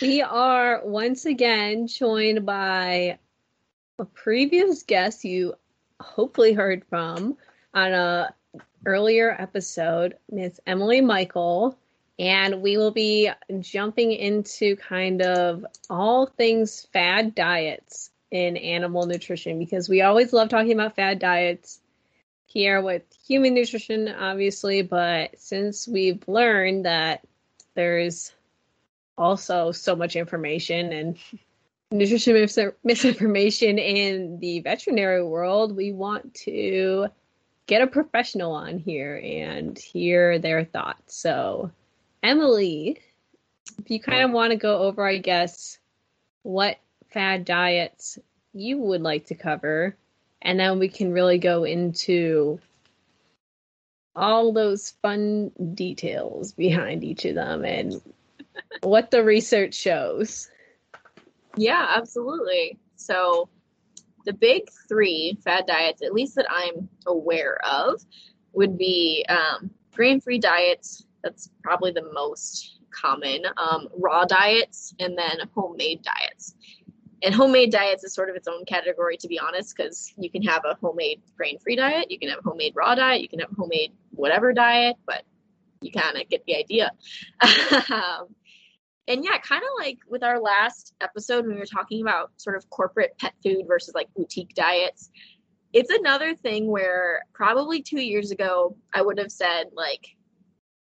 We are once again joined by a previous guest you hopefully heard from on a earlier episode, Miss Emily Michael, and we will be jumping into kind of all things fad diets in animal nutrition because we always love talking about fad diets here with human nutrition, obviously, but since we've learned that there's also so much information and nutrition mis- misinformation in the veterinary world, we want to get a professional on here and hear their thoughts. So, Emily, if you kind of want to go over, I guess, what fad diets you would like to cover and then we can really go into all those fun details behind each of them and what the research shows. Yeah, absolutely. So, the big three fad diets, at least that I'm aware of, would be um, grain free diets. That's probably the most common. Um, raw diets, and then homemade diets and homemade diets is sort of its own category to be honest because you can have a homemade grain-free diet you can have a homemade raw diet you can have a homemade whatever diet but you kind of get the idea um, and yeah kind of like with our last episode when we were talking about sort of corporate pet food versus like boutique diets it's another thing where probably two years ago i would have said like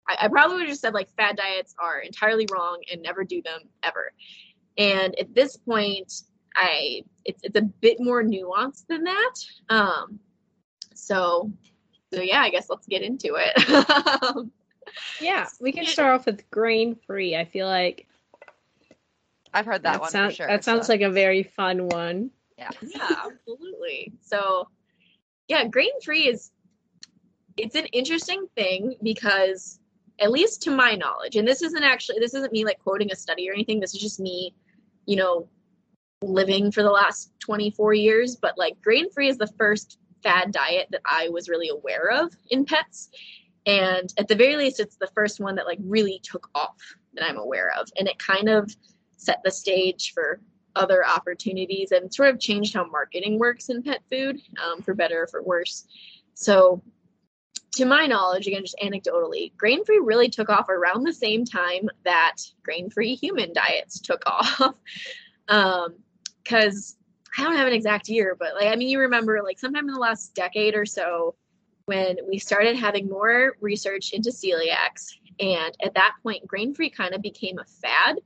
I, I probably would have said like fad diets are entirely wrong and never do them ever and at this point, I it's it's a bit more nuanced than that. Um, so so yeah, I guess let's get into it. yeah, we can start off with grain free. I feel like I've heard that, that one sound, sure, That sounds so. like a very fun one. Yeah. Yeah, absolutely. So yeah, grain free is it's an interesting thing because at least to my knowledge, and this isn't actually this isn't me like quoting a study or anything. This is just me you know, living for the last 24 years, but like grain free is the first fad diet that I was really aware of in pets. And at the very least, it's the first one that like really took off that I'm aware of. And it kind of set the stage for other opportunities and sort of changed how marketing works in pet food um, for better or for worse. So to my knowledge, again, just anecdotally, grain free really took off around the same time that grain free human diets took off. um, because I don't have an exact year, but like, I mean, you remember like sometime in the last decade or so when we started having more research into celiacs. And at that point, grain free kind of became a fad.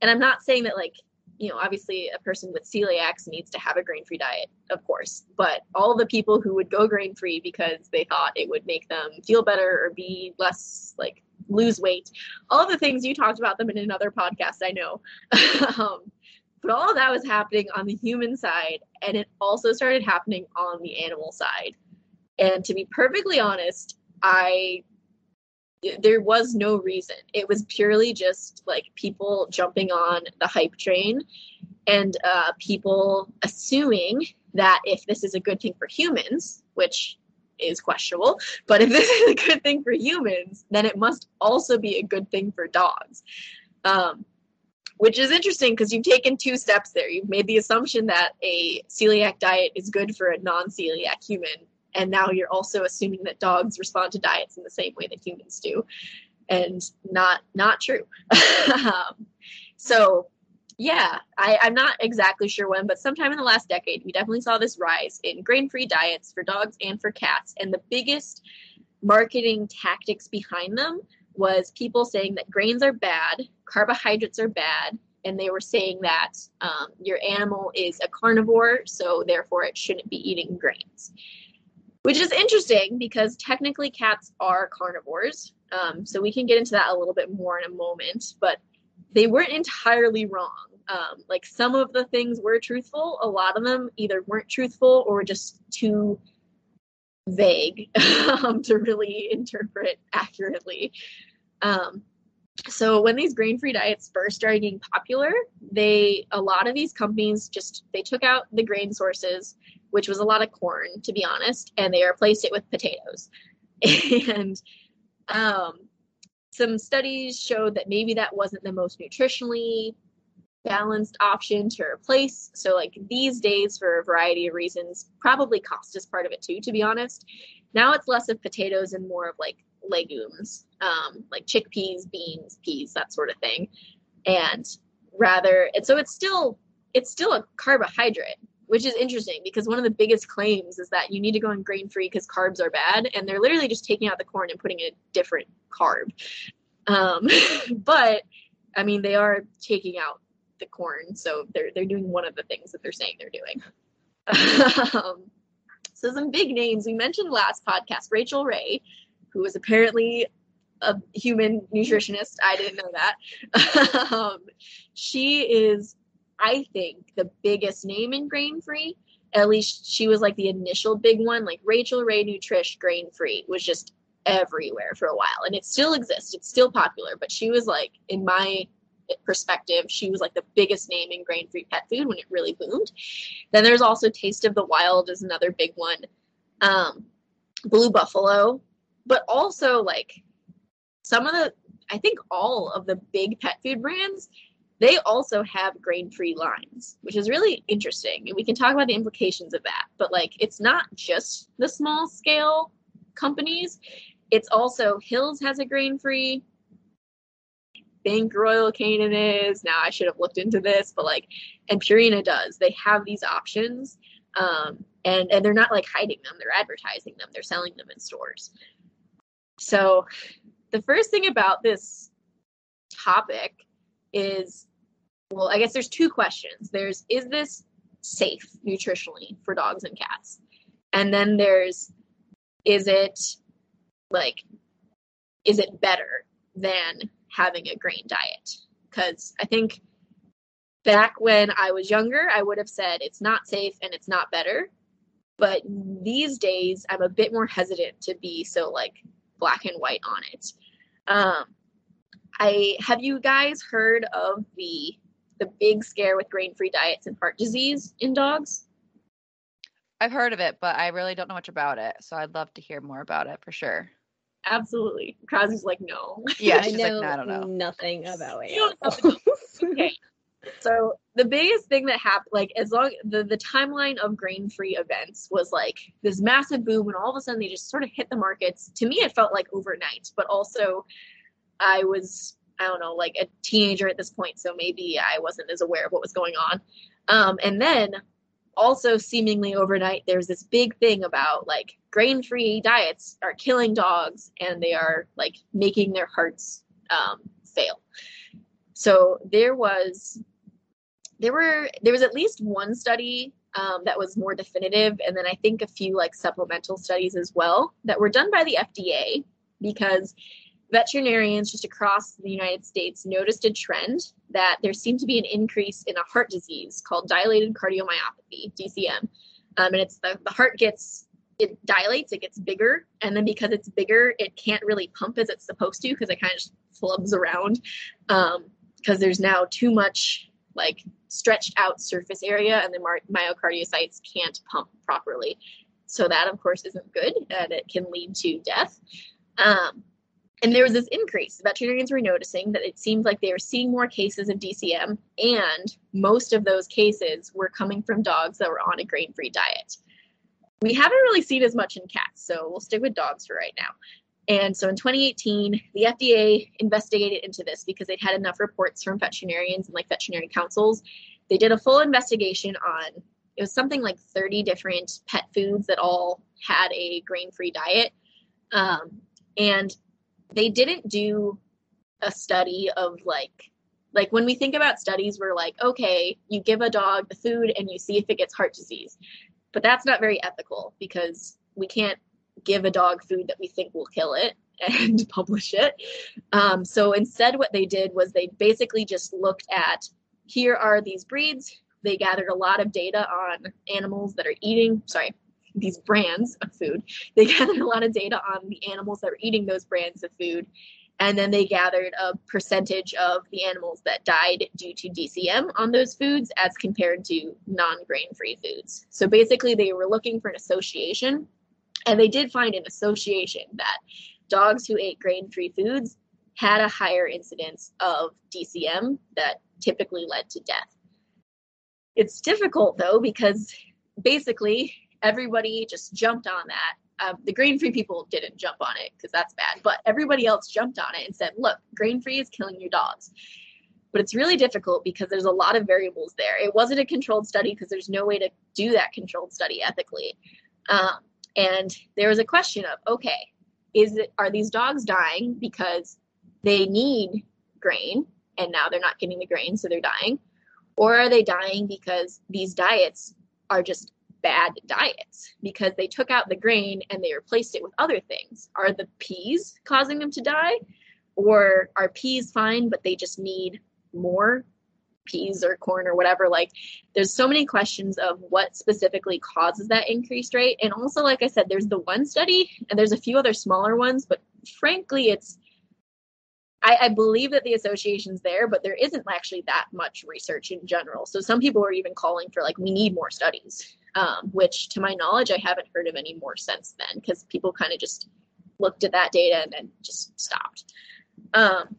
And I'm not saying that like you know, obviously a person with celiacs needs to have a grain free diet, of course. But all the people who would go grain free because they thought it would make them feel better or be less like lose weight, all the things you talked about them in another podcast, I know. um, but all that was happening on the human side, and it also started happening on the animal side. And to be perfectly honest, I there was no reason. It was purely just like people jumping on the hype train and uh, people assuming that if this is a good thing for humans, which is questionable, but if this is a good thing for humans, then it must also be a good thing for dogs. Um, which is interesting because you've taken two steps there. You've made the assumption that a celiac diet is good for a non celiac human, and now you're also assuming that dogs respond to diets in the same way that humans do. And not not true. Um, so yeah I, i'm not exactly sure when but sometime in the last decade we definitely saw this rise in grain-free diets for dogs and for cats. And the biggest marketing tactics behind them was people saying that grains are bad carbohydrates are bad and they were saying that um, your animal is a carnivore so therefore it shouldn't be eating grains which is interesting because technically cats are carnivores. Um, so we can get into that a little bit more in a moment. But they weren't entirely wrong. Um, like some of the things were truthful, a lot of them either weren't truthful or were just too vague um, to really interpret accurately. Um, so when these grain-free diets first started getting popular, they a lot of these companies just they took out the grain sources, which was a lot of corn, to be honest, and they replaced it with potatoes. and um, some studies showed that maybe that wasn't the most nutritionally balanced option to replace. So, like these days, for a variety of reasons, probably cost is part of it too, to be honest. Now it's less of potatoes and more of like legumes, um, like chickpeas, beans, peas, that sort of thing. And rather, and so it's still it's still a carbohydrate, which is interesting because one of the biggest claims is that you need to go on grain free because carbs are bad, and they're literally just taking out the corn and putting in a different carb. Um, but I mean, they are taking out the corn, so they're they're doing one of the things that they're saying they're doing. um, so some big names we mentioned last podcast, Rachael Ray, who is apparently a human nutritionist. I didn't know that. um, she is, I think, the biggest name in grain free. At least she was like the initial big one. Like Rachael Ray Nutrish Grain Free was just everywhere for a while, and it still exists. It's still popular, but she was like, in my perspective, she was like the biggest name in grain free pet food when it really boomed. Then there's also Taste of the Wild is another big one. Um, Blue Buffalo, but also like some of the, I think all of the big pet food brands, they also have grain free lines, which is really interesting. And we can talk about the implications of that. But like, it's not just the small scale companies, it's also Hills has a grain free, think Royal Canin is. Now I should have looked into this, but like, and Purina does. They have these options, um, and and they're not like hiding them. They're advertising them. They're selling them in stores. So, the first thing about this topic is, well, I guess there's two questions. There's is this safe nutritionally for dogs and cats, and then there's is it like is it better than having a grain diet because I think back when I was younger, I would have said it's not safe and it's not better. But these days, I'm a bit more hesitant to be so like black and white on it. Um, I have you guys heard of the the big scare with grain-free diets and heart disease in dogs? I've heard of it, but I really don't know much about it. So I'd love to hear more about it for sure. Absolutely. Krause's like, no. Yeah, I she's know, like, "No, I don't know. nothing about it. You don't have to know. okay. So the biggest thing that happened, like as long the the timeline of grain free events was like this massive boom, and all of a sudden they just sort of hit the markets. To me, it felt like overnight, but also I was I don't know like a teenager at this point, so maybe I wasn't as aware of what was going on. Um, and then also seemingly overnight, there's this big thing about like grain free diets are killing dogs and they are like making their hearts um, fail. So there was there were there was at least one study um, that was more definitive, and then I think a few like supplemental studies as well that were done by the FDA because veterinarians just across the United States noticed a trend that there seemed to be an increase in a heart disease called dilated cardiomyopathy (DCM), um, and it's the, the heart gets it dilates, it gets bigger, and then because it's bigger, it can't really pump as it's supposed to because it kind of just flubs around because um, there's now too much like stretched out surface area, and the myocardiocytes can't pump properly. So that, of course, isn't good, and it can lead to death. Um, and there was this increase. Veterinarians were noticing that it seemed like they were seeing more cases of DCM, and most of those cases were coming from dogs that were on a grain free diet we haven't really seen as much in cats, so we'll stick with dogs for right now. And so in 2018, the FDA investigated into this because they'd had enough reports from veterinarians and like veterinary councils. They did a full investigation on it was something like 30 different pet foods that all had a grain-free diet. Um, and they didn't do a study of like like when we think about studies we're like okay you give a dog the food and you see if it gets heart disease but that's not very ethical because we can't give a dog food that we think will kill it and publish it. Um, so instead, what they did was they basically just looked at here are these breeds. They gathered a lot of data on animals that are eating, sorry, these brands of food. They gathered a lot of data on the animals that were eating those brands of food. And then they gathered a percentage of the animals that died due to DCM on those foods as compared to non grain free foods. So basically, they were looking for an association. And they did find an association that dogs who ate grain free foods had a higher incidence of DCM that typically led to death. It's difficult though, because basically everybody just jumped on that. Um, the grain free people didn't jump on it because that's bad, but everybody else jumped on it and said, look, grain free is killing your dogs. But it's really difficult because there's a lot of variables there. It wasn't a controlled study because there's no way to do that controlled study ethically. Um, and there was a question of, okay, is it are these dogs dying because they need grain and now they're not getting the grain, so they're dying? Or are they dying because these diets are just bad diets because they took out the grain and they replaced it with other things. Are the peas causing them to die? Or are peas fine, but they just need more peas or corn or whatever? Like, there's so many questions of what specifically causes that increased rate. And also, like I said, there's the one study and there's a few other smaller ones, but frankly, it's I, I, believe that the association's there, but there isn't actually that much research in general. So some people are even calling for like we need more studies um, which to my knowledge, I haven't heard of any more since then because people kind of just looked at that data and then just stopped. Um,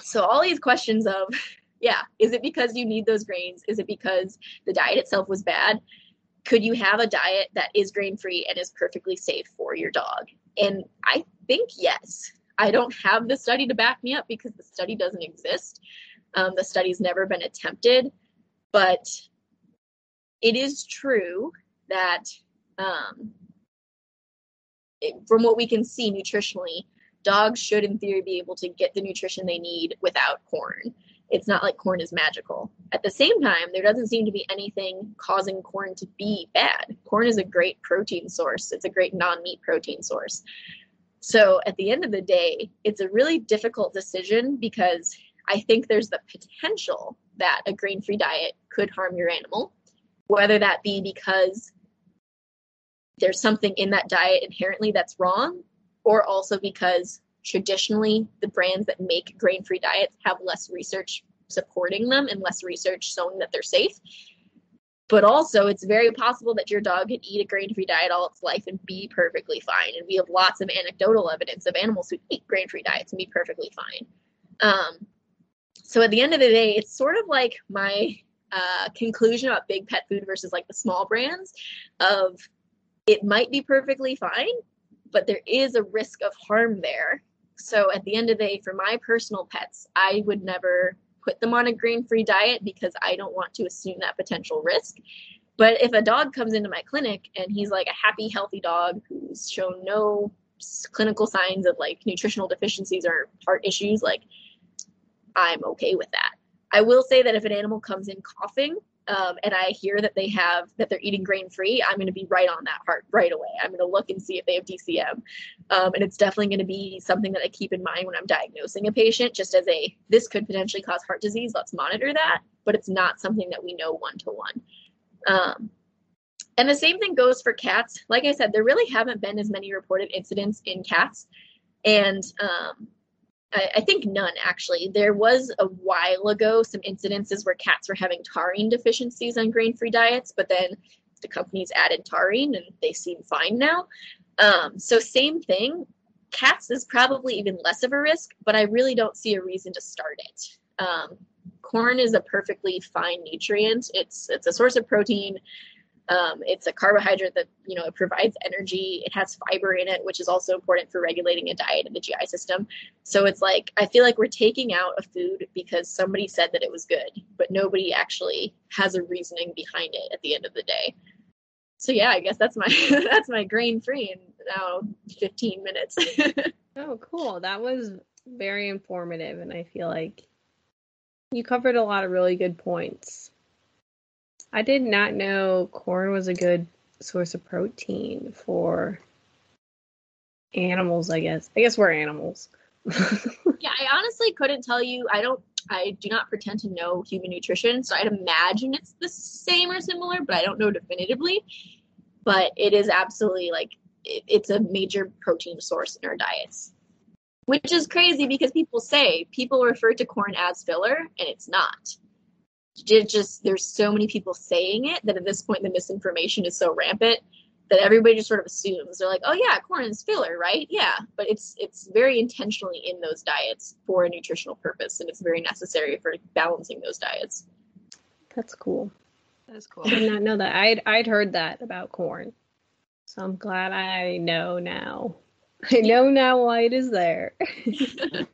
so all these questions of, yeah, is it because you need those grains? Is it because the diet itself was bad? Could you have a diet that is grain free and is perfectly safe for your dog? And I think yes. I don't have the study to back me up because the study doesn't exist. Um, the study's never been attempted, but it is true that um, it, from what we can see nutritionally, dogs should, in theory, be able to get the nutrition they need without corn. It's not like corn is magical. At the same time, there doesn't seem to be anything causing corn to be bad. Corn is a great protein source, it's a great non meat protein source. So, at the end of the day, it's a really difficult decision because I think there's the potential that a grain free diet could harm your animal whether that be because there's something in that diet inherently that's wrong, or also because traditionally the brands that make grain free diets have less research supporting them and less research showing that they're safe. But also, it's very possible that your dog could eat a grain free diet all its life and be perfectly fine. And we have lots of anecdotal evidence of animals who eat grain free diets and be perfectly fine. Um, so at the end of the day, it's sort of like my uh, conclusion about big pet food versus like the small brands of it might be perfectly fine, but there is a risk of harm there. So at the end of the day, for my personal pets, I would never put them on a grain free diet because I don't want to assume that potential risk. But if a dog comes into my clinic and he's like a happy, healthy dog who's shown no clinical signs of like nutritional deficiencies or heart issues, like I'm okay with that. I will say that if an animal comes in coughing, um, and I hear that they have that they're eating grain free, I'm going to be right on that heart right away. I'm going to look and see if they have DCM, um, and it's definitely going to be something that I keep in mind when I'm diagnosing a patient. Just as a this could potentially cause heart disease, let's monitor that, but it's not something that we know one to one. And the same thing goes for cats. Like I said, there really haven't been as many reported incidents in cats, and um, I, I think none actually. There was a while ago some incidences where cats were having taurine deficiencies on grain free diets, but then the companies added taurine and they seem fine now. Um, so, same thing. Cats is probably even less of a risk, but I really don't see a reason to start it. Um, corn is a perfectly fine nutrient. It's it's a source of protein. Um, it's a carbohydrate that you know it provides energy. It has fiber in it, which is also important for regulating a diet in the GI system. So it's like I feel like we're taking out a food because somebody said that it was good, but nobody actually has a reasoning behind it at the end of the day. So yeah, I guess that's my that's my grain free in now 15 minutes. oh, cool. That was very informative, and I feel like you covered a lot of really good points. I did not know corn was a good source of protein for animals, I guess. I guess we're animals. yeah, I honestly couldn't tell you. I don't. I do not pretend to know human nutrition, so I'd imagine it's the same or similar, but I don't know definitively. But it is absolutely like it, it's a major protein source in our diets, which is crazy because people say people refer to corn as filler, and it's not. It just there's so many people saying it that at this point the misinformation is so rampant that everybody just sort of assumes they're like, oh yeah, corn is filler, right? Yeah, but it's it's very intentionally in those diets for a nutritional purpose, and it's very necessary for balancing those diets. That's cool. That is cool. I did not know that. I'd I'd heard that about corn, so I'm glad I know now. I know now why it is there.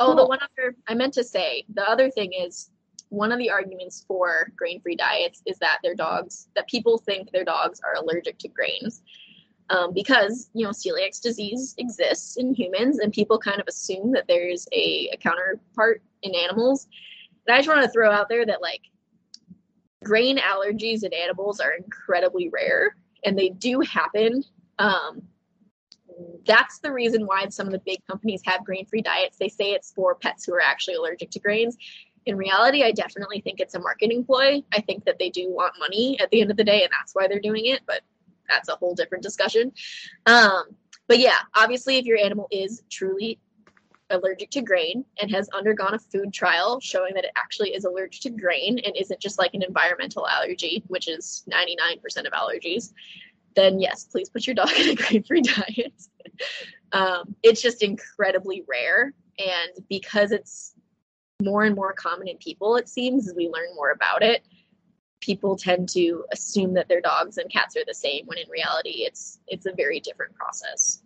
oh, the one other I meant to say, the other thing is one of the arguments for grain-free diets is that their dogs that people think their dogs are allergic to grains. Um, because you know celiac disease exists in humans and people kind of assume that there's a, a counterpart in animals. And i just want to throw out there that like grain allergies in animals are incredibly rare and they do happen um, that's the reason why some of the big companies have grain-free diets they say it's for pets who are actually allergic to grains in reality, I definitely think it's a marketing ploy. I think that they do want money at the end of the day, and that's why they're doing it. But that's a whole different discussion. Um, but yeah, obviously, if your animal is truly allergic to grain and has undergone a food trial showing that it actually is allergic to grain and isn't just like an environmental allergy, which is 99% of allergies, then yes, please put your dog in a grain free diet. Um, it's just incredibly rare. And because it's more and more common in people, it seems, as we learn more about it. People tend to assume that their dogs and cats are the same when in reality it's it's a very different process.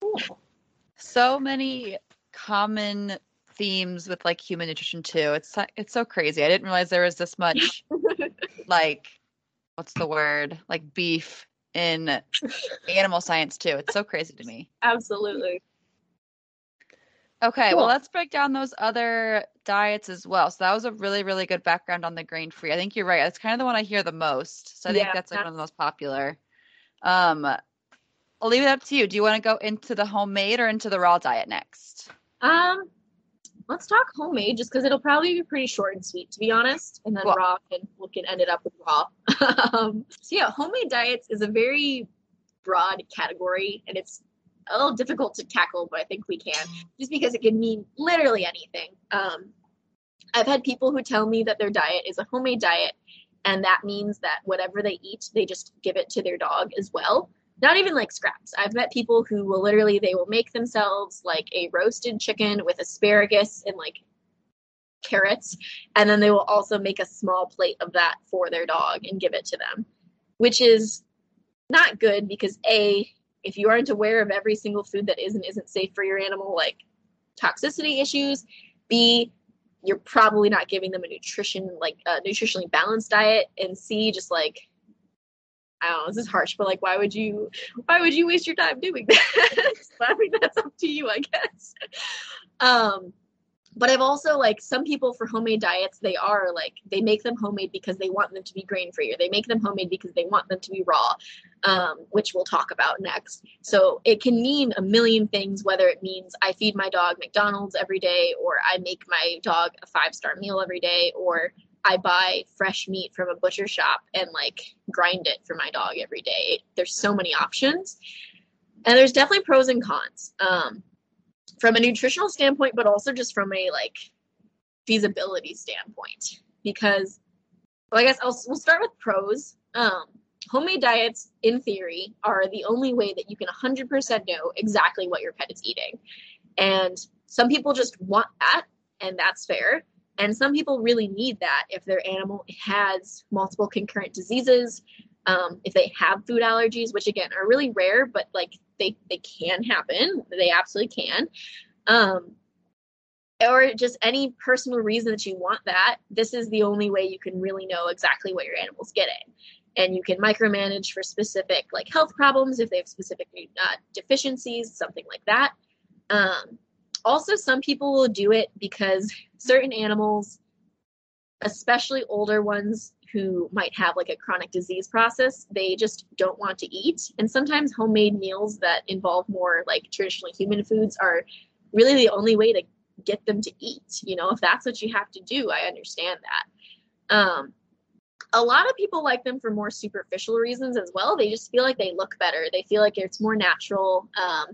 Cool. So many common themes with like human nutrition too. It's it's so crazy. I didn't realize there was this much like what's the word? Like beef in animal science too. It's so crazy to me. Absolutely. Okay, cool. well, let's break down those other diets as well. So that was a really, really good background on the grain free. I think you're right. That's kind of the one I hear the most. So I think yeah, that's like that's... one of the most popular. Um, I'll leave it up to you. Do you want to go into the homemade or into the raw diet next? Um, let's talk homemade just because it'll probably be pretty short and sweet, to be honest. And then cool. raw can we can end it up with raw. um, so yeah, homemade diets is a very broad category, and it's a little difficult to tackle, but I think we can, just because it can mean literally anything. Um, I've had people who tell me that their diet is a homemade diet, and that means that whatever they eat, they just give it to their dog as well. Not even like scraps. I've met people who will literally they will make themselves like a roasted chicken with asparagus and like carrots, and then they will also make a small plate of that for their dog and give it to them, which is not good because a if you aren't aware of every single food that is and isn't safe for your animal, like toxicity issues, B, you're probably not giving them a nutrition like a nutritionally balanced diet, and C, just like I don't know, this is harsh, but like, why would you, why would you waste your time doing that? I mean, that's up to you, I guess. Um, but I've also like some people for homemade diets, they are like they make them homemade because they want them to be grain free, or they make them homemade because they want them to be raw, um, which we'll talk about next. So it can mean a million things, whether it means I feed my dog McDonald's every day, or I make my dog a five star meal every day, or I buy fresh meat from a butcher shop and like grind it for my dog every day. There's so many options. And there's definitely pros and cons. Um, from a nutritional standpoint, but also just from a like feasibility standpoint. Because, well, I guess I'll, we'll start with pros. Um, homemade diets, in theory, are the only way that you can 100% know exactly what your pet is eating. And some people just want that, and that's fair. And some people really need that if their animal has multiple concurrent diseases, um, if they have food allergies, which again are really rare, but like they they can happen. They absolutely can. Um, or just any personal reason that you want that, this is the only way you can really know exactly what your animal's getting. And you can micromanage for specific like health problems if they have specific uh, deficiencies, something like that. Um, also, some people will do it because certain animals, especially older ones who might have like a chronic disease process they just don't want to eat. And sometimes homemade meals that involve more like traditionally human foods are really the only way to get them to eat you know if that's what you have to do i understand that. Um a lot of people like them for more superficial reasons as well. They just feel like they look better. They feel like it's more natural. Um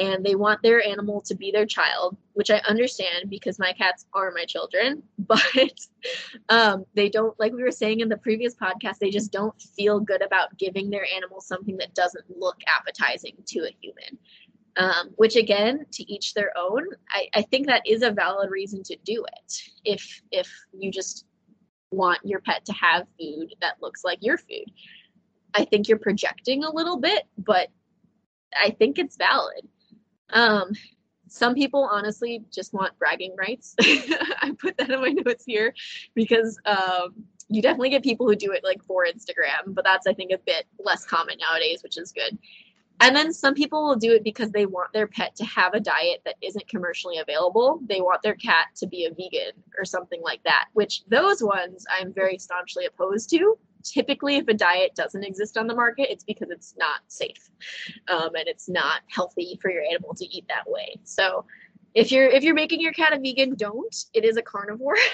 and they want their animal to be their child, which I understand because my cats are my children, but um, they don't, like we were saying in the previous podcast, they just don't feel good about giving their animal something that doesn't look appetizing to a human. Um, which again, to each their own. I, I think that is a valid reason to do it. If if you just want your pet to have food that looks like your food, I think you're projecting a little bit, but I think it's valid. Um, some people honestly just want bragging rights. I put that in my notes here because um, you definitely get people who do it like for Instagram, but that's I think a bit less common nowadays, which is good. And then some people will do it because they want their pet to have a diet that isn't commercially available. They want their cat to be a vegan or something like that, which those ones I'm very staunchly opposed to typically if a diet doesn't exist on the market it's because it's not safe um, and it's not healthy for your animal to eat that way. So if you're if you're making your cat a vegan don't. It is a carnivore.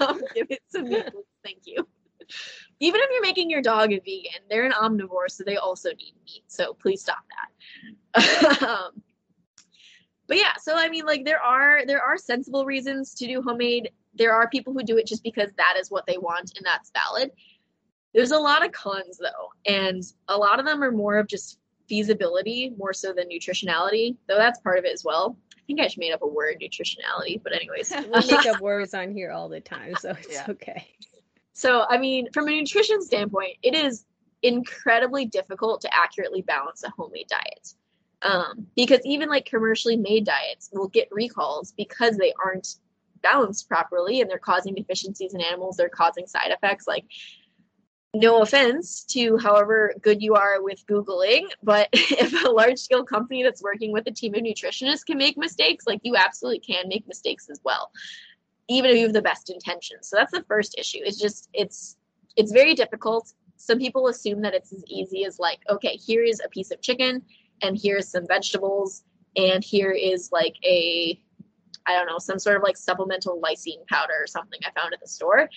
Um, give it some meat thank you. Even if you're making your dog a vegan they're an omnivore so they also need meat so please stop that. Um, but yeah so i mean like there are there are sensible reasons to do homemade. There are people who do it just because that is what they want and that's valid there's a lot of cons though, and a lot of them are more of just feasibility more so than nutritionality, though that's part of it as well. I think I just made up a word, nutritionality, but anyways. we make up words on here all the time, so it's yeah. okay. So, I mean, from a nutrition standpoint, it is incredibly difficult to accurately balance a homemade diet. Um, because even like commercially made diets will get recalls because they aren't balanced properly and they're causing deficiencies in animals, they're causing side effects. Like no offense to however good you are with Googling, but if a large scale company that's working with a team of nutritionists can make mistakes, like you absolutely can make mistakes as well, even if you have the best intentions. So that's the first issue. It's just, it's, it's very difficult. Some people assume that it's as easy as like, okay, here is a piece of chicken and here's some vegetables and here is like a, I don't know, some sort of like supplemental lysine powder or something I found at the store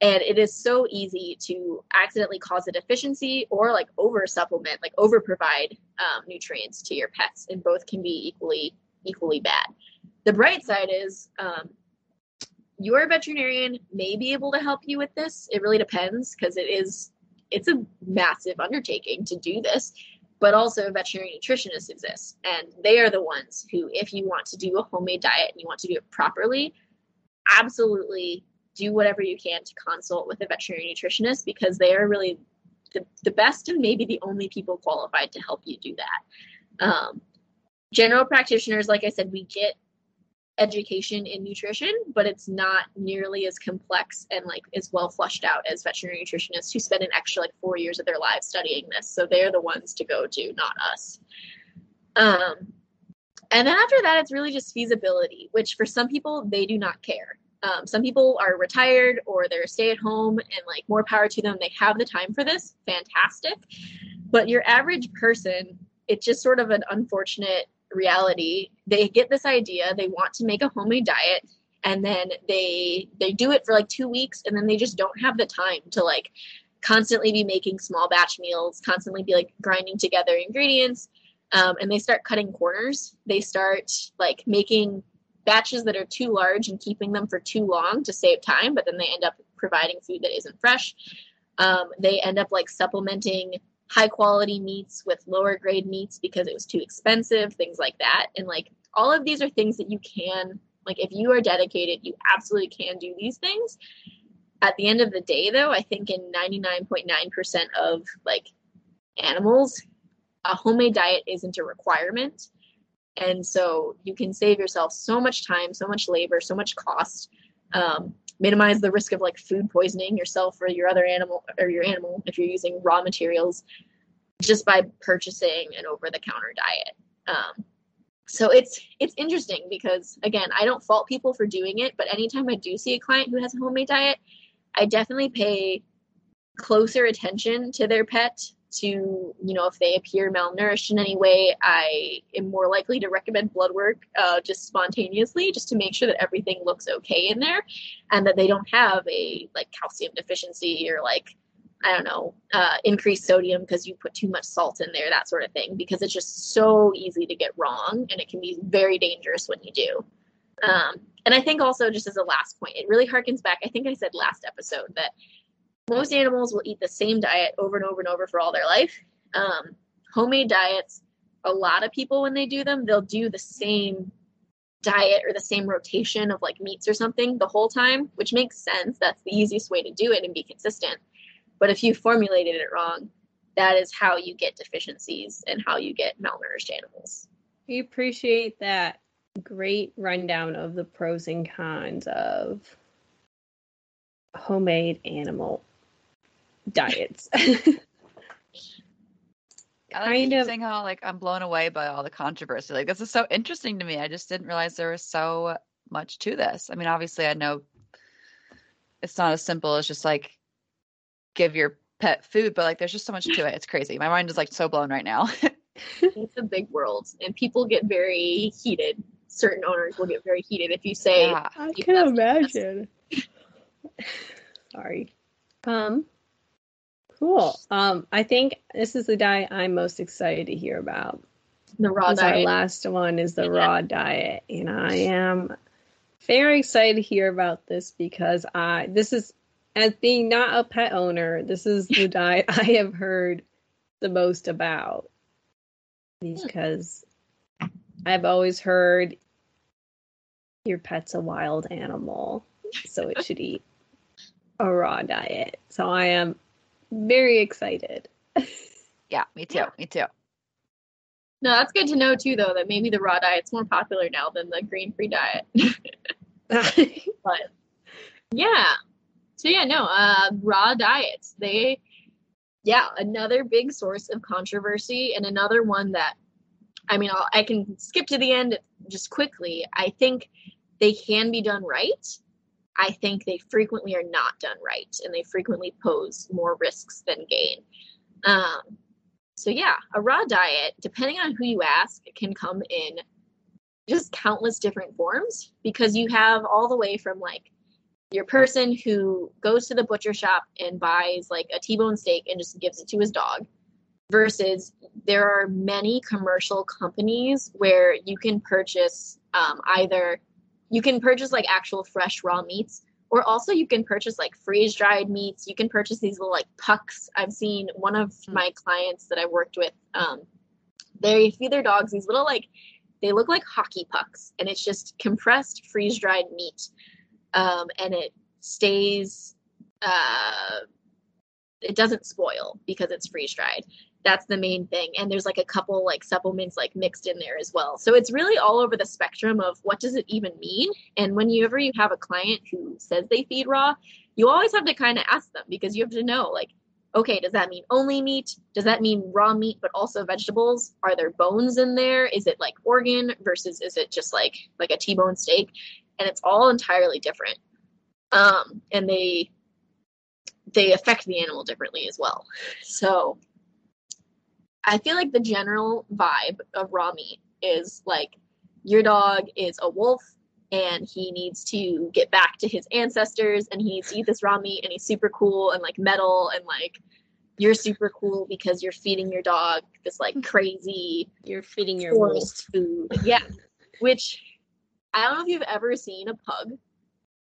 and it is so easy to accidentally cause a deficiency or like over supplement like over provide um, nutrients to your pets and both can be equally equally bad. The bright side is um, your veterinarian may be able to help you with this. It really depends because it is it's a massive undertaking to do this but also veterinary nutritionists exist and they are the ones who if you want to do a homemade diet and you want to do it properly absolutely do whatever you can to consult with a veterinary nutritionist because they are really the, the best and maybe the only people qualified to help you do that. Um, general practitioners, like I said, we get education in nutrition, but it's not nearly as complex and like as well flushed out as veterinary nutritionists who spend an extra like four years of their lives studying this. So they're the ones to go to, not us. Um, and then after that, it's really just feasibility, which for some people, they do not care. Um, some people are retired or they're stay at home and like more power to them. They have the time for this. Fantastic. But your average person, it's just sort of an unfortunate reality. They get this idea, they want to make a homemade diet, and then they they do it for like two weeks and then they just don't have the time to like constantly be making small batch meals, constantly be like grinding together ingredients. Um, and they start cutting corners. They start like making batches that are too large and keeping them for too long to save time, but then they end up providing food that isn't fresh. Um, they end up like supplementing high quality meats with lower grade meats because it was too expensive, things like that. And like all of these are things that you can, like, if you are dedicated, you absolutely can do these things. At the end of the day, though, I think in 99.9% of like animals, a homemade diet isn't a requirement. And so you can save yourself so much time, so much labor, so much cost. Um, minimize the risk of like food poisoning yourself or your other animal or your animal if you're using raw materials just by purchasing an over-the-counter diet. Um, so it's it's interesting because again, I don't fault people for doing it, but anytime I do see a client who has a homemade diet, I definitely pay closer attention to their pet to you know if they appear malnourished in any way i am more likely to recommend blood work uh, just spontaneously just to make sure that everything looks okay in there and that they don't have a like calcium deficiency or like i don't know uh, increased sodium because you put too much salt in there that sort of thing because it's just so easy to get wrong and it can be very dangerous when you do. Um, and i think also just as a last point it really harkens back i think i said last episode that most animals will eat the same diet over and over and over for all their life. Um, homemade diets, a lot of people, when they do them, they'll do the same diet or the same rotation of like meats or something the whole time, which makes sense. That's the easiest way to do it and be consistent. But if you formulated it wrong, that is how you get deficiencies and how you get malnourished animals. We appreciate that great rundown of the pros and cons of homemade animal diets. I like of saying how like I'm blown away by all the controversy. Like this is so interesting to me. I just didn't realize there was so much to this. I mean, obviously, I know it's not as simple as just like give your pet food, but like there's just so much to it. It's crazy. My mind is like so blown right now. it's a big world, and people get very heated. Certain owners will get very heated if you say. Yeah. I can imagine. Sorry. Um, Cool. Um, I think this is the diet I'm most excited to hear about. The raw diet. Our last one is the yeah. raw diet, and I am very excited to hear about this because I this is as being not a pet owner, this is the diet I have heard the most about because I've always heard your pet's a wild animal, so it should eat a raw diet. So I am very excited. yeah, me too. Yeah. Me too. No, that's good to know too, though, that maybe the raw diet's more popular now than the grain free diet. but yeah. So yeah, no, uh raw diets. They yeah, another big source of controversy and another one that I mean, I'll, I can skip to the end just quickly. I think they can be done right. I think they frequently are not done right and they frequently pose more risks than gain. Um, so, yeah, a raw diet, depending on who you ask, can come in just countless different forms because you have all the way from like your person who goes to the butcher shop and buys like a T-bone steak and just gives it to his dog versus there are many commercial companies where you can purchase um, either you can purchase like actual fresh raw meats or also you can purchase like freeze dried meats. You can purchase these little like pucks. I've seen one of hmm. my clients that i worked with um they feed their dogs these little like they look like hockey pucks and it's just compressed freeze dried meat um and it stays uh it doesn't spoil because it's freeze dried that's the main thing. And there's like a couple like supplements like mixed in there as well. So it's really all over the spectrum of what does it even mean. And whenever you have a client who says they feed raw you always have to kind of ask them because you have to know like okay does that mean only meat? Does that mean raw meat but also vegetables? Are there bones in there? Is it like organ versus is it just like like a t-bone steak? And it's all entirely different. Um and they they affect the animal differently as well. So I feel like the general vibe of raw meat is like your dog is a wolf and he needs to get back to his ancestors and he needs to eat this raw meat and he's super cool and like metal and like you're super cool because you're feeding your dog this like hmm. crazy you're feeding your wolf. food. Yeah which i don't know if you've ever seen a pug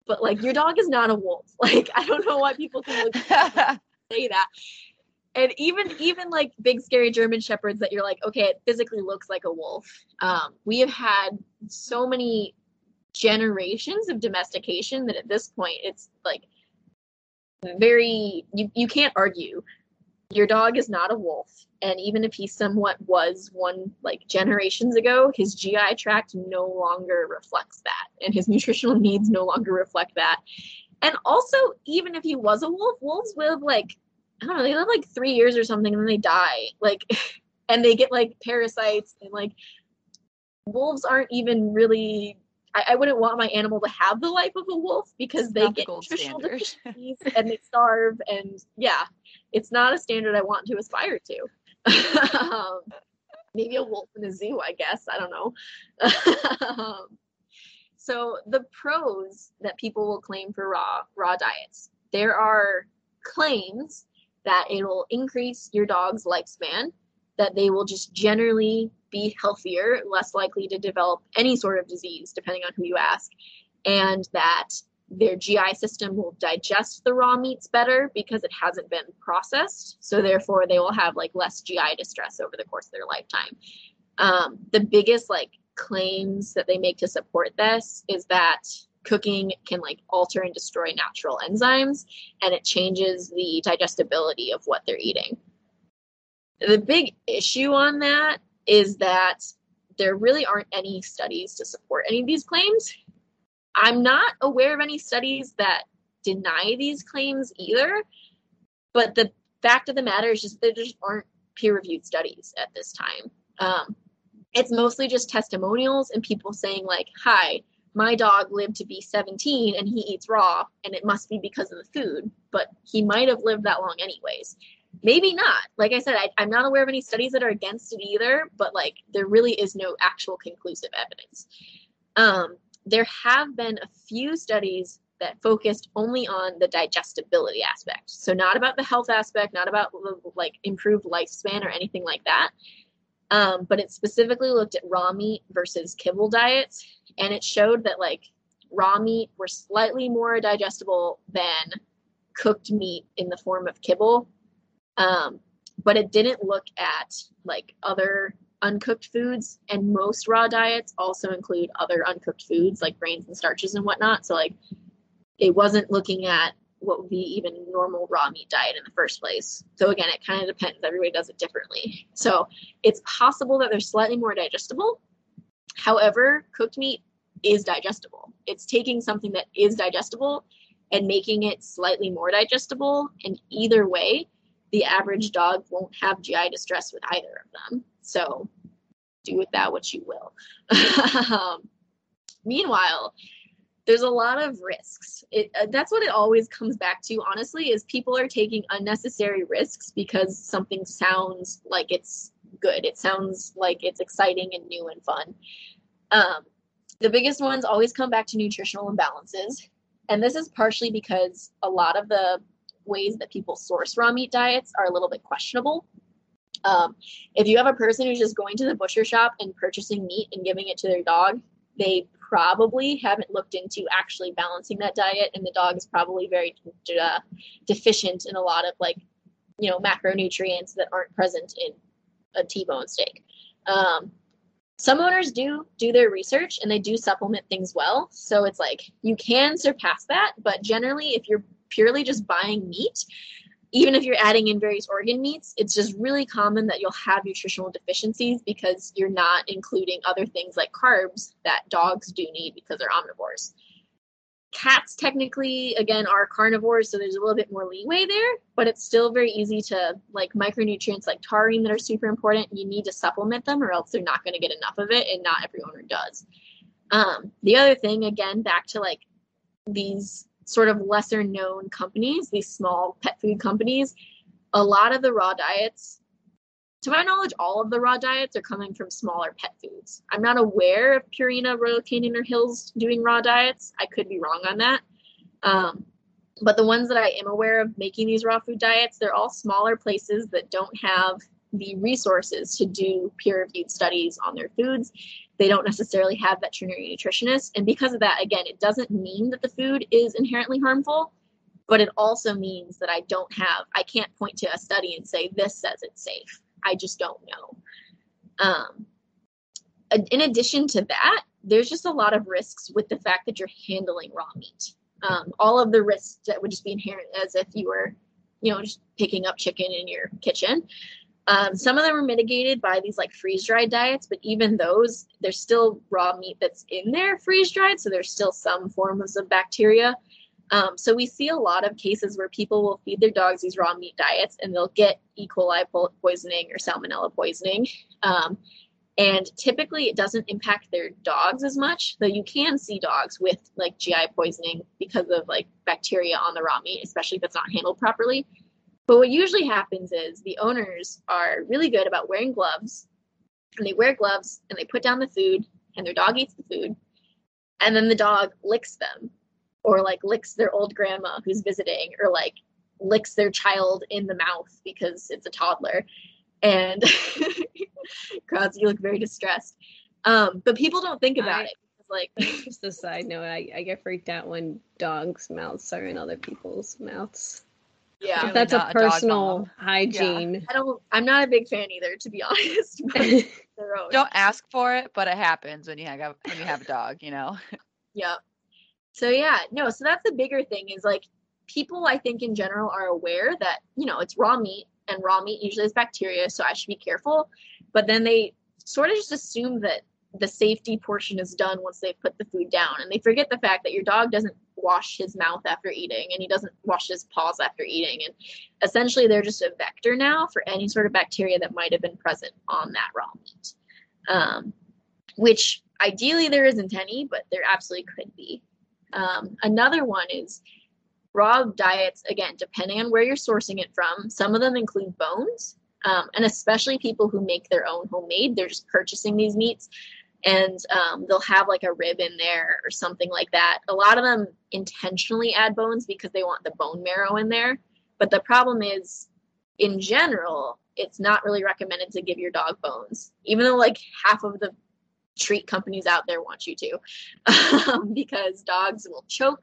but like your dog is not a wolf. Like i don't know why people can say that and even even like big scary german shepherds that you're like okay it physically looks like a wolf. Um, we have had so many generations of domestication that at this point it's like very you, you can't argue. Your dog is not a wolf. And even if he somewhat was one like generations ago his gi tract no longer reflects that. And his nutritional needs no longer reflect that. And also even if he was a wolf wolves live like I don't know, they live like three years or something and then they die. Like, and they get like parasites and like wolves aren't even really I, I wouldn't want my animal to have the life of a wolf because they get nutritional deficiencies and they starve and yeah, it's not a standard I want to aspire to. um, maybe a wolf in a zoo, I guess. I don't know. Um, so the pros that people will claim for raw raw diets, there are claims that it'll increase your dog's lifespan, that they will just generally be healthier, less likely to develop any sort of disease, depending on who you ask, and that their GI system will digest the raw meats better because it hasn't been processed. So therefore, they will have like less GI distress over the course of their lifetime. Um, the biggest like claims that they make to support this is that cooking can like alter and destroy natural enzymes and it changes the digestibility of what they're eating. The big issue on that is that there really aren't any studies to support any of these claims. I'm not aware of any studies that deny these claims either, but the fact of the matter is just there just aren't peer reviewed studies at this time. Um, it's mostly just testimonials and people saying, like, hi, my dog lived to be 17 and he eats raw, and it must be because of the food, but he might have lived that long anyways. Maybe not. Like I said, I, I'm not aware of any studies that are against it either, but like there really is no actual conclusive evidence. Um, there have been a few studies that focused only on the digestibility aspect. So not about the health aspect, not about like improved lifespan or anything like that. Um, but it specifically looked at raw meat versus kibble diets, and it showed that like raw meat were slightly more digestible than cooked meat in the form of kibble. Um, but it didn't look at like other uncooked foods, and most raw diets also include other uncooked foods like grains and starches and whatnot. So like it wasn't looking at what would be even normal raw meat diet in the first place. So again, it kind of depends. Everybody does it differently. So it's possible that they're slightly more digestible. However, cooked meat is digestible. It's taking something that is digestible and making it slightly more digestible. And either way, the average dog won't have GI distress with either of them. So do with that what you will. um, meanwhile, there's a lot of risks. It uh, that's what it always comes back to. Honestly, is people are taking unnecessary risks because something sounds like it's good. It sounds like it's exciting and new and fun. Um, the biggest ones always come back to nutritional imbalances, and this is partially because a lot of the ways that people source raw meat diets are a little bit questionable. Um, if you have a person who's just going to the butcher shop and purchasing meat and giving it to their dog, they probably haven't looked into actually balancing that diet, and the dog is probably very uh, deficient in a lot of like, you know, macronutrients that aren't present in a T-bone steak. Um, some owners do do their research and they do supplement things well, so it's like you can surpass that, but generally, if you're purely just buying meat, even if you're adding in various organ meats, it's just really common that you'll have nutritional deficiencies because you're not including other things like carbs that dogs do need because they're omnivores. Cats technically, again, are carnivores, so there's a little bit more leeway there, but it's still very easy to like micronutrients like taurine that are super important. You need to supplement them, or else they're not going to get enough of it, and not every owner does. Um, the other thing, again, back to like these sort of lesser known companies, these small pet food companies, a lot of the raw diets, to my knowledge, all of the raw diets are coming from smaller pet foods. I'm not aware of Purina, Royal Canin, or Hills doing raw diets. I could be wrong on that. Um, but the ones that I am aware of making these raw food diets, they're all smaller places that don't have the resources to do peer reviewed studies on their foods they don't necessarily have veterinary nutritionists. And because of that, again, it doesn't mean that the food is inherently harmful, but it also means that I don't have, I can't point to a study and say, this says it's safe. I just don't know. Um, in addition to that, there's just a lot of risks with the fact that you're handling raw meat. Um, all of the risks that would just be inherent as if you were, you know, just picking up chicken in your kitchen. Um, some of them are mitigated by these like freeze dried diets, but even those, there's still raw meat that's in there freeze dried, so there's still some forms of bacteria. Um, so we see a lot of cases where people will feed their dogs these raw meat diets and they'll get E. coli poisoning or salmonella poisoning. Um, And typically it doesn't impact their dogs as much, though you can see dogs with like GI poisoning because of like bacteria on the raw meat, especially if it's not handled properly. But what usually happens is the owners are really good about wearing gloves and they wear gloves and they put down the food and their dog eats the food and then the dog licks them or like licks their old grandma who's visiting or like licks their child in the mouth because it's a toddler and Krause, you look very distressed. Um, but people don't think about I, it. Like just a side note, I, I get freaked out when dogs' mouths are in other people's mouths. Yeah, Really That's a not a dog personal mom. hygiene. I don't. I'm not a big fan either, to be honest. But they're always- Don't ask for it, but it happens when you have when you have a dog. You know. Yeah. So yeah, no. So that's the bigger thing is like people I think in general are aware that you know it's raw meat and raw meat usually has bacteria, so I should be careful. But then they sort of just assume that the safety portion is done once they've put the food down, and they forget the fact that your dog doesn't wash his mouth after eating and he doesn't wash his paws after eating. And essentially they're just a vector now for any sort of bacteria that might have been present on that raw meat. Um, which ideally there isn't any but there absolutely could be. Um, another one is raw diets again depending on where you're sourcing it from. Some of them include bones um, and especially people who make their own homemade. They're just purchasing these meats and um, they'll have like a rib in there or something like that. A lot of them intentionally add bones because they want the bone marrow in there. But the problem is in general it's not really recommended to give your dog bones even though like half of the treat companies out there want you to. Um, because dogs will choke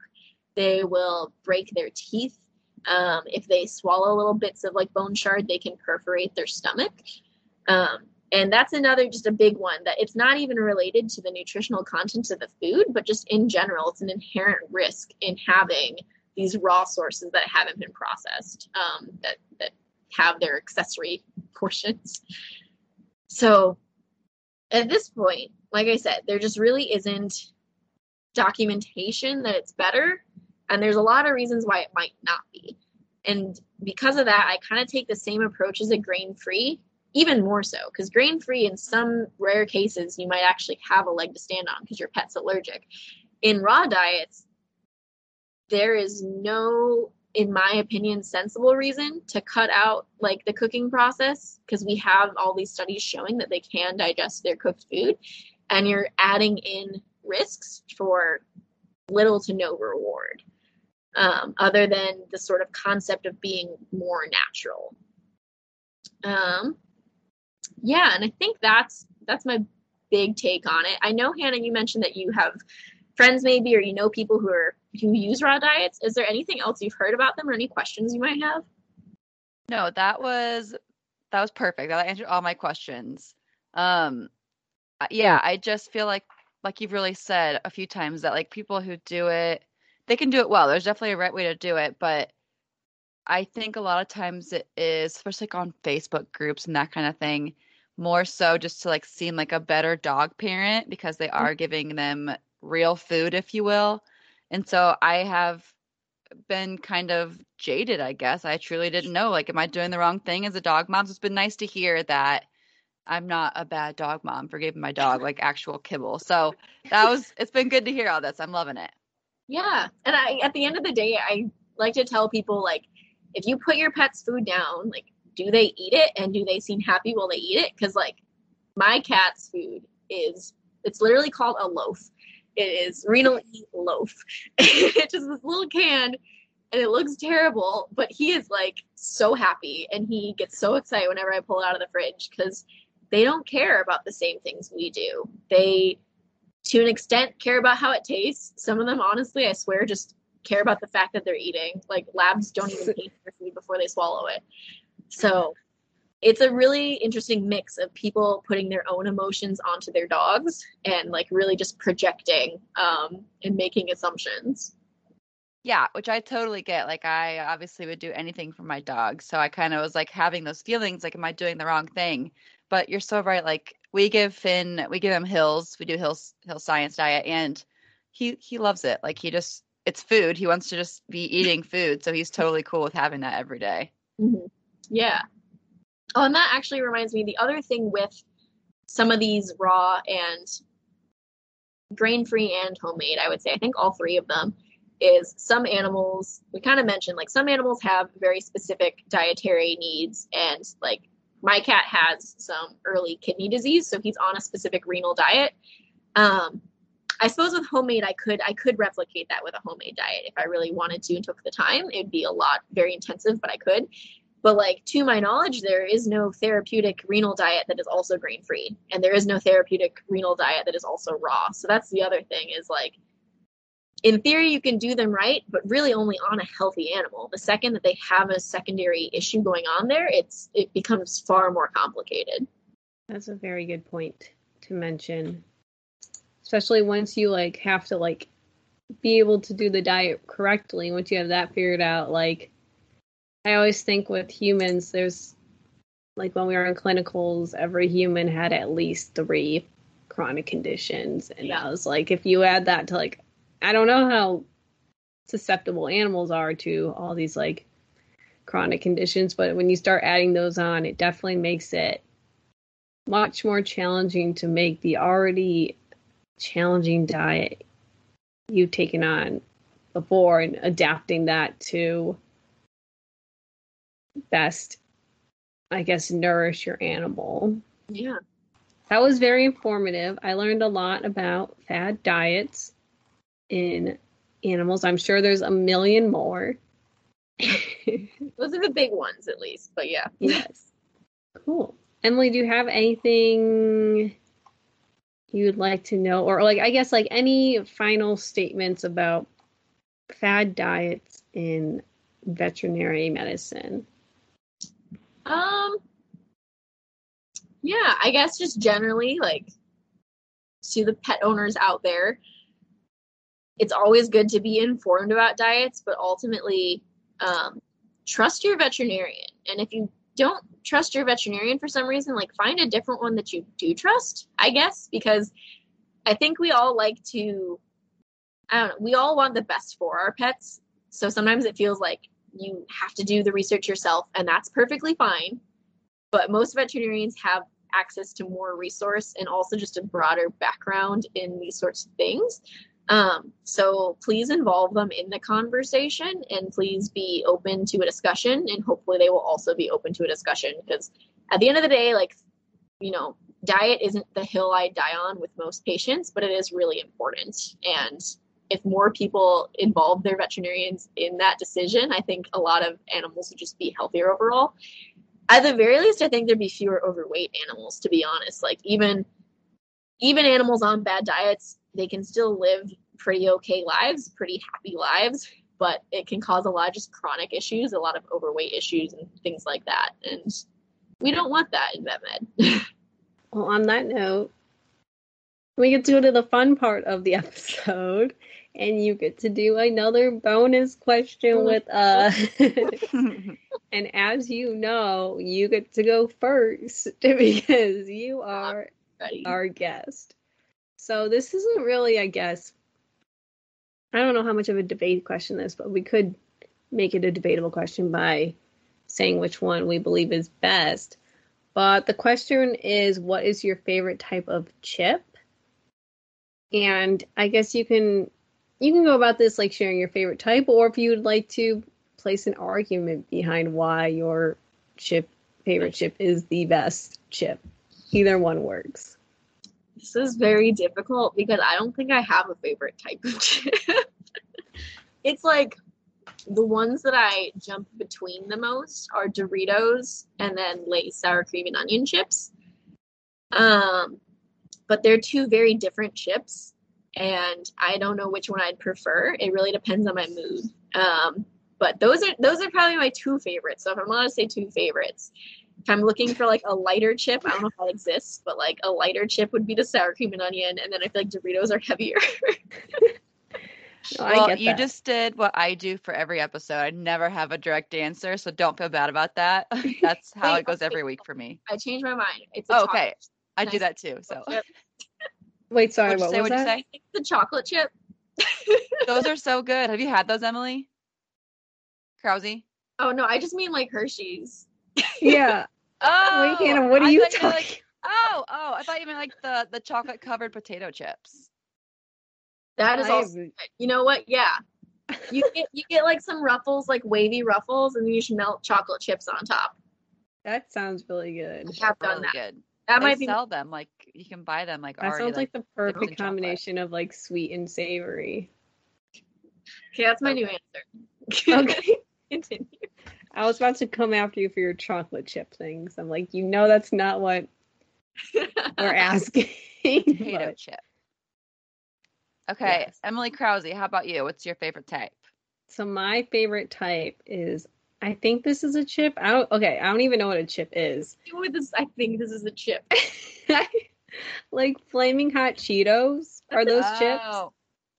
they will break their teeth. Um, if they swallow little bits of like bone shard they can perforate their stomach. Um, and that's another just a big one that it's not even related to the nutritional content of the food but just in general it's an inherent risk in having these raw sources that haven't been processed um, that that have their accessory portions. So at this point like i said there just really isn't documentation that it's better and there's a lot of reasons why it might not be. And because of that i kind of take the same approach as a grain free even more so because grain free in some rare cases you might actually have a leg to stand on because your pet's allergic. In raw diets there is no in my opinion sensible reason to cut out like the cooking process because we have all these studies showing that they can digest their cooked food and you're adding in risks for little to no reward um, other than the sort of concept of being more natural. Um, yeah and i think that's that's my big take on it i know hannah you mentioned that you have friends maybe or you know people who are who use raw diets is there anything else you've heard about them or any questions you might have No, that was that was perfect. That answered all my questions. Um, yeah, I just feel like like you've really said a few times that like people who do it, they can do it well. There's definitely a right way to do it, but I think a lot of times it is, especially like on Facebook groups and that kind of thing, more so just to like seem like a better dog parent because they mm. are giving them real food, if you will. And so I have been kind of jaded, I guess. I truly didn't know. Like, am I doing the wrong thing as a dog mom? So it's been nice to hear that I'm not a bad dog mom for giving my dog like actual kibble. So that was, it's been good to hear all this. I'm loving it. Yeah. And I at the end of the day, I like to tell people like if you put your pet's food down, like do they eat it and do they seem happy while they eat it? Because like my cat's food is it's literally called a loaf. It is renal eat loaf. it's just this little can and it looks terrible, but he is like so happy and he gets so excited whenever I pull it out of the fridge because they don't care about the same things we do. They to an extent care about how it tastes. Some of them honestly, I swear, just care about the fact that they're eating. Like labs don't even taste their food before they swallow it. So it's a really interesting mix of people putting their own emotions onto their dogs and like really just projecting um, and making assumptions. Yeah, which I totally get. Like, I obviously would do anything for my dog. So I kind of was like having those feelings like, am I doing the wrong thing? But you're so right. Like, we give Finn, we give him Hills, we do Hills, Hill Science diet, and he he loves it. Like, he just, it's food. He wants to just be eating food. So he's totally cool with having that every day. Yeah. Oh, and that actually reminds me the other thing with some of these raw and grain free and homemade, I would say. I think all three of them is some animals, we kind of mentioned, like some animals have very specific dietary needs. And like my cat has some early kidney disease, so he's on a specific renal diet. Um, I suppose with homemade, I could I could replicate that with a homemade diet if I really wanted to and took the time. It'd be a lot very intensive, but I could. But like to my knowledge, there is no therapeutic renal diet that is also grain free, and there is no therapeutic renal diet that is also raw. So that's the other thing is like, in theory, you can do them right, but really only on a healthy animal. The second that they have a secondary issue going on there, it's it becomes far more complicated. That's a very good point to mention especially once you like have to like be able to do the diet correctly once you have that figured out like i always think with humans there's like when we were in clinicals every human had at least three chronic conditions and yeah. i was like if you add that to like i don't know how susceptible animals are to all these like chronic conditions but when you start adding those on it definitely makes it much more challenging to make the already challenging diet you've taken on before and adapting that to best i guess nourish your animal. Yeah. That was very informative. I learned a lot about fad diets in animals. I'm sure there's a million more. Those are the big ones at least but yeah. Yes. Cool. Emily do you have anything you would like to know? Or like i guess like any final statements about fad diets in veterinary medicine um yeah i guess just generally like to the pet owners out there it's always good to be informed about diets but ultimately um, trust your veterinarian and if you don't trust your veterinarian for some reason, like find a different one that you do trust, I guess, because I think we all like to, I don't know, we all want the best for our pets. So sometimes it feels like you have to do the research yourself, and that's perfectly fine. But most veterinarians have access to more resource and also just a broader background in these sorts of things. Um, so please involve them in the conversation and please be open to a discussion. And hopefully, they will also be open to a discussion because at the end of the day, like, you know, diet isn't the hill I die on with most patients, but it is really important. And if more people involve their veterinarians in that decision, I think a lot of animals would just be healthier overall. At the very least, I think there'd be fewer overweight animals, to be honest. Like, even even animals on bad diets they can still live pretty okay lives, pretty happy lives, but it can cause a lot of just chronic issues, a lot of overweight issues and things like that. And we don't want that in vet med. well, on that note, we get to go to the fun part of the episode and you get to do another bonus question oh. with us. Uh, and as you know, you get to go first because you are our guest. So this isn't really, I guess, I don't know how much of a debate question this, but we could make it a debatable question by saying which one we believe is best. But the question is, what is your favorite type of chip? And I guess you can you can go about this like sharing your favorite type, or if you'd like to place an argument behind why your chip favorite chip is the best chip. Either one works. This is very difficult because I don't think I have a favorite type of chip. it's like the ones that I jump between the most are Doritos and then Lay's sour cream and onion chips. Um, but they're two very different chips, and I don't know which one I'd prefer. It really depends on my mood. Um, but those are those are probably my two favorites. So if I'm allowed to say two favorites, if I'm looking for like a lighter chip, I don't know if that exists, but like a lighter chip would be the sour cream and onion, and then I feel like Doritos are heavier. no, well, you just did what I do for every episode. I never have a direct answer, so don't feel bad about that. That's how Wait, it goes every week for me. I changed my mind. It's oh, okay. I do that too. So. Wait, sorry. What'd what was that? Say? The chocolate chip. those are so good. Have you had those, Emily? Krause? Oh no, I just mean like Hershey's. Yeah. Oh, Wait, Hannah, what are I you talking? Like, Oh, oh, I thought you meant like the the chocolate covered potato chips. That is I also have- you know what? Yeah. You get you get like some ruffles, like wavy ruffles, and then you just melt chocolate chips on top. that sounds really good. I have done Really that. good. That they might be sell them like you can buy them like That already. sounds like the in perfect chocolate. combination of like sweet and savory. okay. That's my new answer. Okay. Continue. I was about to come after you for your chocolate chip things. I'm like, you know, that's not what we're asking. potato but- chip. Okay, Yes. Emily Krause, how about you? What's your favorite type? So my favorite type is, I think this is a chip. I don't. Okay, I don't even know what a chip is. This, I think this is a chip. like flaming hot Cheetos. Are those chips? Oh,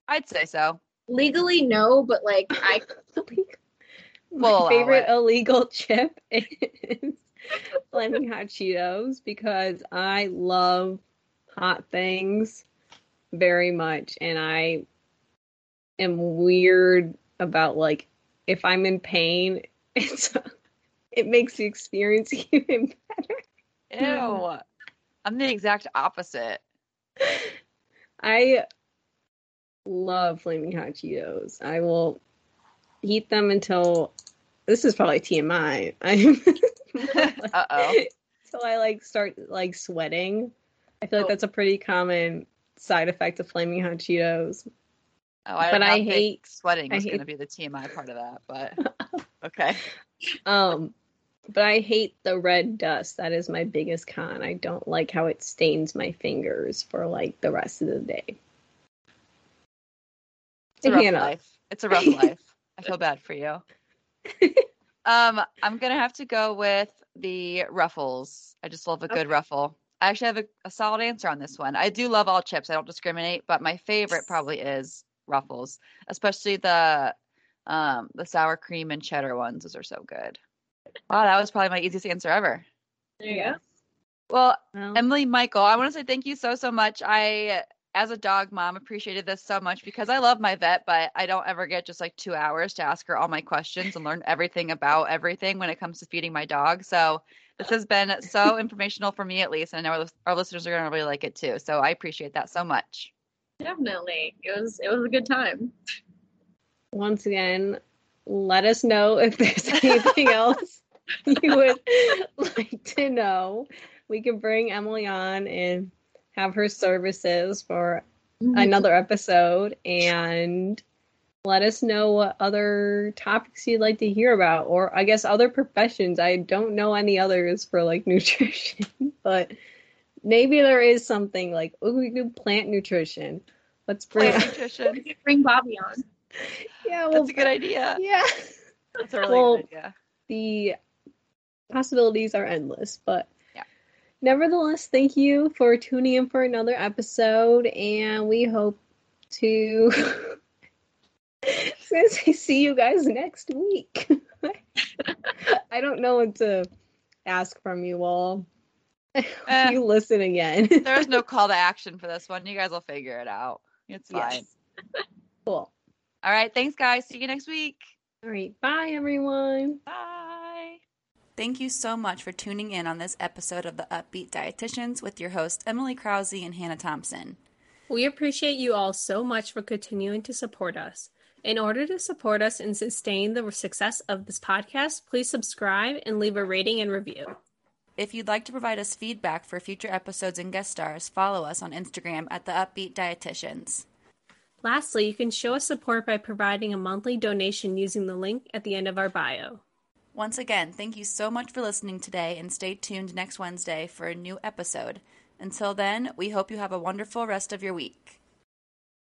I'd say so. Legally, no, but like I My favorite it. illegal chip is flaming hot Cheetos because I love hot things very much and I am weird about like if I'm in pain it's it makes the experience even better. Ew. I'm the exact opposite. I love flaming hot Cheetos. I will eat them until this is probably TMI. I'm Uh oh. until I like start like sweating. I feel like Oh. that's a pretty common side effect of flaming hot Cheetos. Oh, I But I hate- sweating Is going to be the TMI part of that, but okay. Um but I hate the red dust. That is my biggest con. I don't like how it stains my fingers for like the rest of the day. It's a rough Hannah. life. It's a rough life. I feel bad for you. Um, I'm gonna have to go with the ruffles. I just love a good ruffle. I actually have a, a solid answer on this one. I do love all chips. I don't discriminate, but my favorite probably is ruffles, especially the um the sour cream and cheddar ones. Those are so good. Wow, that was probably my easiest answer ever. there you go. Well, Well, Emily Michael, I want to say thank you so so much. I as a dog mom appreciated this so much because I love my vet, but I don't ever get just like 2 hours to ask her all my questions and learn everything about everything when it comes to feeding my dog. So, this has been so informational for me at least, and I know our, listeners are going to really like it too. So, I appreciate that so much. Definitely, it was it was a good time. Once again, let us know if there's anything else you would like to know. We can bring Emily on and have her services for mm-hmm. another episode and let us know what other topics you'd like to hear about or I guess other professions. I don't know any others for like nutrition, but maybe there is something like oh we do plant nutrition. Let's bring Plant nutrition. Bring Bobby on. Yeah, well That's a good idea. yeah. That's a really Well, good idea. the possibilities are endless, but Yeah. nevertheless, thank you for tuning in for another episode, and we hope to see you guys next week. I don't know what to ask from you all. Eh. you listen again. There is no call to action for this one. You guys will figure it out. It's fine. Yes. Cool. All right. Thanks, guys. See you next week. All right. Bye, everyone. Bye. Thank you so much for tuning in on this episode of the Up-Beet Dietitians with your hosts Emily Krause and Hannah Thompson. We appreciate you all so much for continuing to support us. In order to support us and sustain the success of this podcast, please subscribe and leave a rating and review. If you'd like to provide us feedback for future episodes and guest stars, follow us on Instagram at the Up-Beet Dietitians. Lastly, you can show us support by providing a monthly donation using the link at the end of our bio. Once again, thank you so much for listening today and stay tuned next Wednesday for a new episode. Until then, we hope you have a wonderful rest of your week.